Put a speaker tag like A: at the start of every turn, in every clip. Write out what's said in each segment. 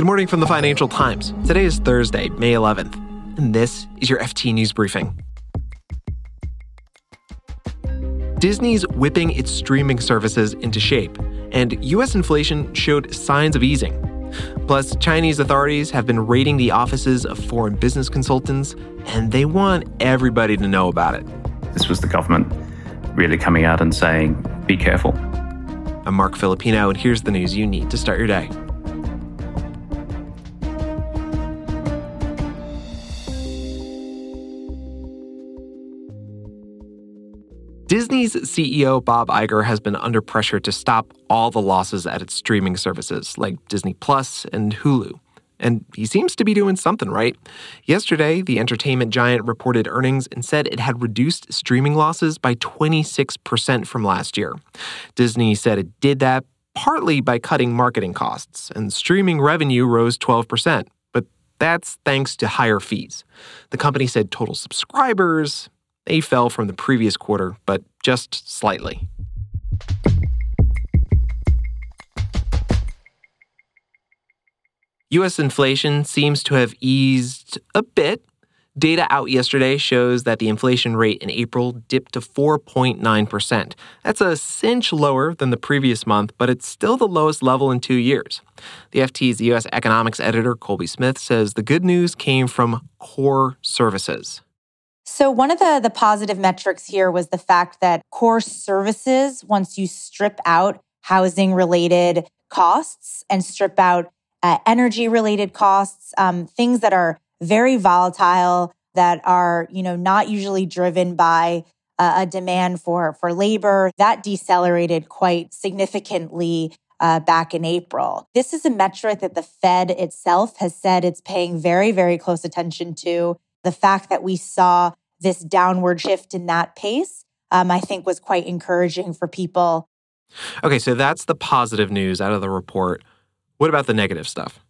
A: Good morning from the Financial Times. Today is Thursday, May 11th, and this is your FT News Briefing. Disney's whipping its streaming services into shape, and U.S. inflation showed signs of easing. Plus, Chinese authorities have been raiding the offices of foreign business consultants, and they want everybody to know about it.
B: This was the government really coming out and saying, be careful.
A: I'm Marc Filippino, and here's the news you need to start your day. Disney's CEO Bob Iger has been under pressure to stop all the losses at its streaming services like Disney Plus and Hulu. And he seems to be doing something right. Yesterday, the entertainment giant reported earnings and said it had reduced streaming losses by 26% from last year. Disney said it did that partly by cutting marketing costs, and streaming revenue rose 12%. But that's thanks to higher fees. The company said total subscribers, they fell from the previous quarter, but just slightly. US inflation seems to have eased a bit. Data out yesterday shows that the inflation rate in April dipped to 4.9%. That's a cinch lower than the previous month, but it's still the lowest level in two years. The FT's US economics editor, Colby Smith, says the good news came from core services.
C: So, one of the, the positive metrics here was the fact that core services, once you strip out housing related costs and strip out uh, energy related costs, um, things that are very volatile, that are, you know, not usually driven by uh, a demand for, for labor, that decelerated quite significantly uh, back in April. This is a metric that the Fed itself has said it's paying very, very close attention to. The fact that we saw this downward shift in that pace, um, I think was quite encouraging for people.
A: Okay, so that's the positive news out of the report. What about the negative stuff?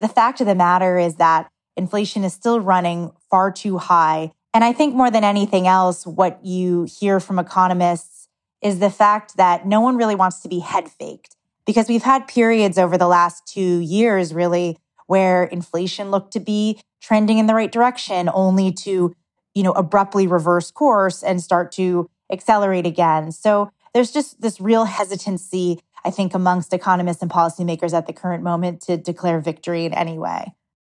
C: The fact of the matter is that inflation is still running far too high. And I think more than anything else, what you hear from economists is the fact that no one really wants to be head faked because we've had periods over the last two years, really, where inflation looked to be trending in the right direction, only to you know, abruptly reverse course and start to accelerate again. So there's just this real hesitancy, I think, amongst economists and policymakers at the current moment to declare victory in any way.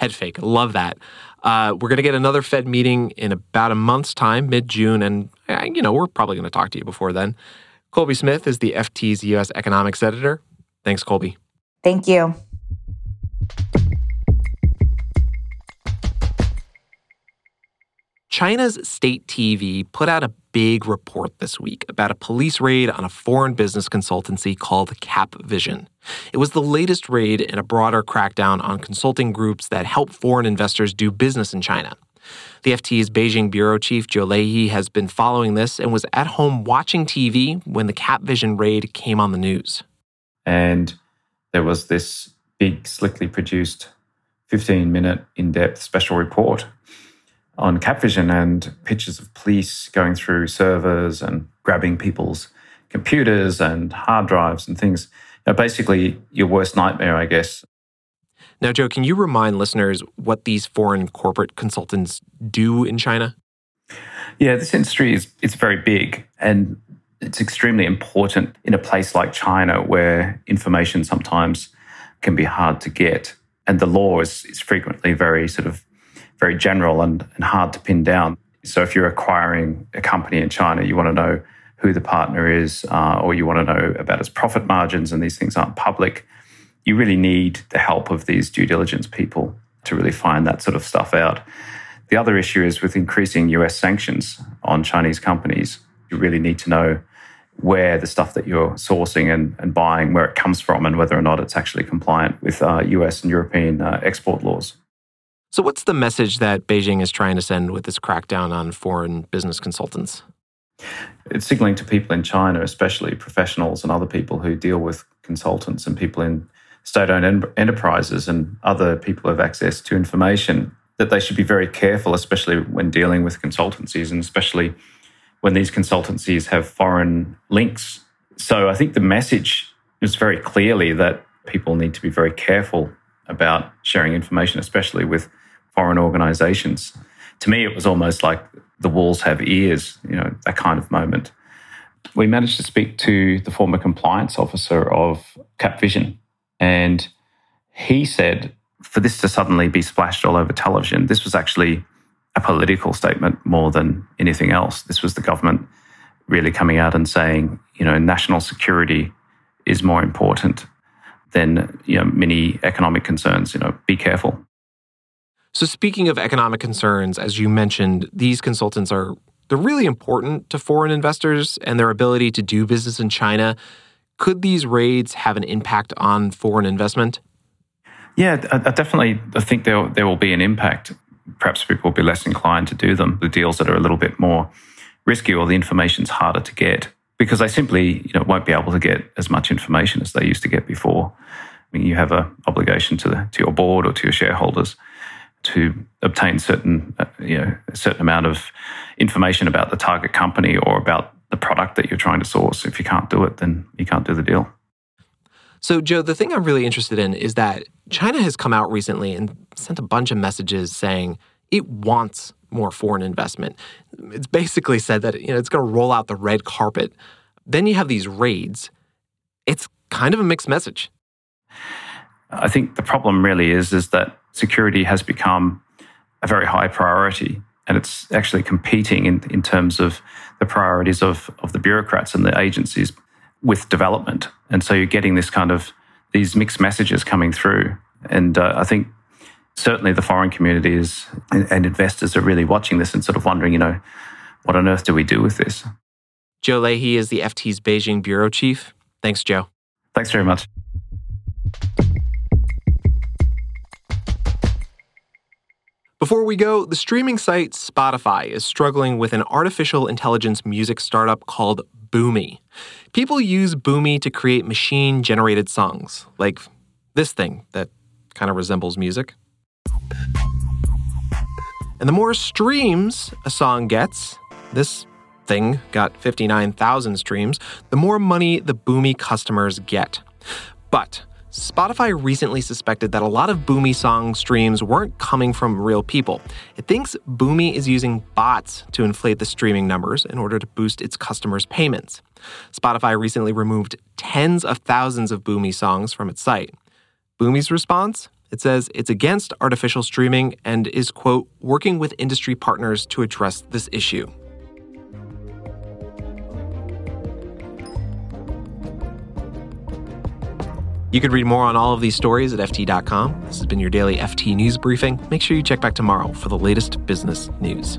A: Head fake. Love that. Uh, we're going to get another Fed meeting in about a month's time, mid June. And, uh, you know, we're probably going to talk to you before then. Colby Smith is the FT's U.S. economics editor. Thanks, Colby.
C: Thank you.
A: China's state TV put out a big report this week about a police raid on a foreign business consultancy called Capvision. It was the latest raid in a broader crackdown on consulting groups that help foreign investors do business in China. The FT's Beijing bureau chief Joe Leahy has been following this and was at home watching TV when the Capvision raid came on the news.
B: And there was this big, slickly produced 15 minute in depth special report on Capvision and pictures of police going through servers and grabbing people's computers and hard drives and things. You know, basically, your worst nightmare, I guess.
A: Now, Joe, can you remind listeners what these foreign corporate consultants do in China?
B: Yeah, this industry is it's very big and it's extremely important in a place like China where information sometimes can be hard to get. And the law is, is frequently very sort of very general and, and hard to pin down. So if you're acquiring a company in China, you want to know who the partner is, uh, or you want to know about its profit margins, and these things aren't public. You really need the help of these due diligence people to really find that sort of stuff out. The other issue is with increasing US sanctions on Chinese companies, you really need to know where the stuff that you're sourcing and, and buying, where it comes from, and whether or not it's actually compliant with uh, US and European uh, export laws.
A: So, what's the message that Beijing is trying to send with this crackdown on foreign business consultants?
B: It's signaling to people in China, especially professionals and other people who deal with consultants and people in state owned enterprises and other people who have access to information, that they should be very careful, especially when dealing with consultancies and especially when these consultancies have foreign links. So, I think the message is very clearly that people need to be very careful about sharing information, especially with foreign organizations. To me, it was almost like the walls have ears, you know, that kind of moment. We managed to speak to the former compliance officer of Capvision, and he said for this to suddenly be splashed all over television, this was actually a political statement more than anything else. This was the government really coming out and saying, you know, national security is more important than you know many economic concerns. You know, be careful.
A: So speaking of economic concerns, as you mentioned, these consultants are they're really important to foreign investors and their ability to do business in China. Could these raids have an impact on foreign investment?
B: Yeah, I, definitely I think there, there will be an impact. Perhaps people will be less inclined to do them, the deals that are a little bit more risky or the information's harder to get because they simply you know, won't be able to get as much information as they used to get before. I mean, you have an obligation to, the, to your board or to your shareholders to obtain certain, uh, you know, a certain amount of information about the target company or about the product that you're trying to source. If you can't do it, then you can't do the deal.
A: So, Joe, the thing I'm really interested in is that China has come out recently and sent a bunch of messages saying it wants more foreign investment. It's basically said that you know it's going to roll out the red carpet. Then you have these raids. It's kind of a mixed message.
B: I think the problem really is is that security has become a very high priority and it's actually competing in, in terms of the priorities of, of the bureaucrats and the agencies with development. And so you're getting this kind of these mixed messages coming through. And uh, I think certainly the foreign communities and, and investors are really watching this and sort of wondering, you know, what on earth do we do with this?
A: Joe Leahy is the FT's Beijing bureau chief. Thanks, Joe.
B: Thanks very much.
A: Before we go, the streaming site Spotify is struggling with an artificial intelligence music startup called Boomy. People use Boomy to create machine generated songs, like this thing that kind of resembles music. And the more streams a song gets, this thing got 59,000 streams, the more money the Boomy customers get. But Spotify recently suspected that a lot of Boomy song streams weren't coming from real people. It thinks Boomy is using bots to inflate the streaming numbers in order to boost its customers' payments. Spotify recently removed tens of thousands of Boomy songs from its site. Boomy's response? It says it's against artificial streaming and is, quote, working with industry partners to address this issue. You can read more on all of these stories at FT.com. This has been your daily FT News Briefing. Make sure you check back tomorrow for the latest business news.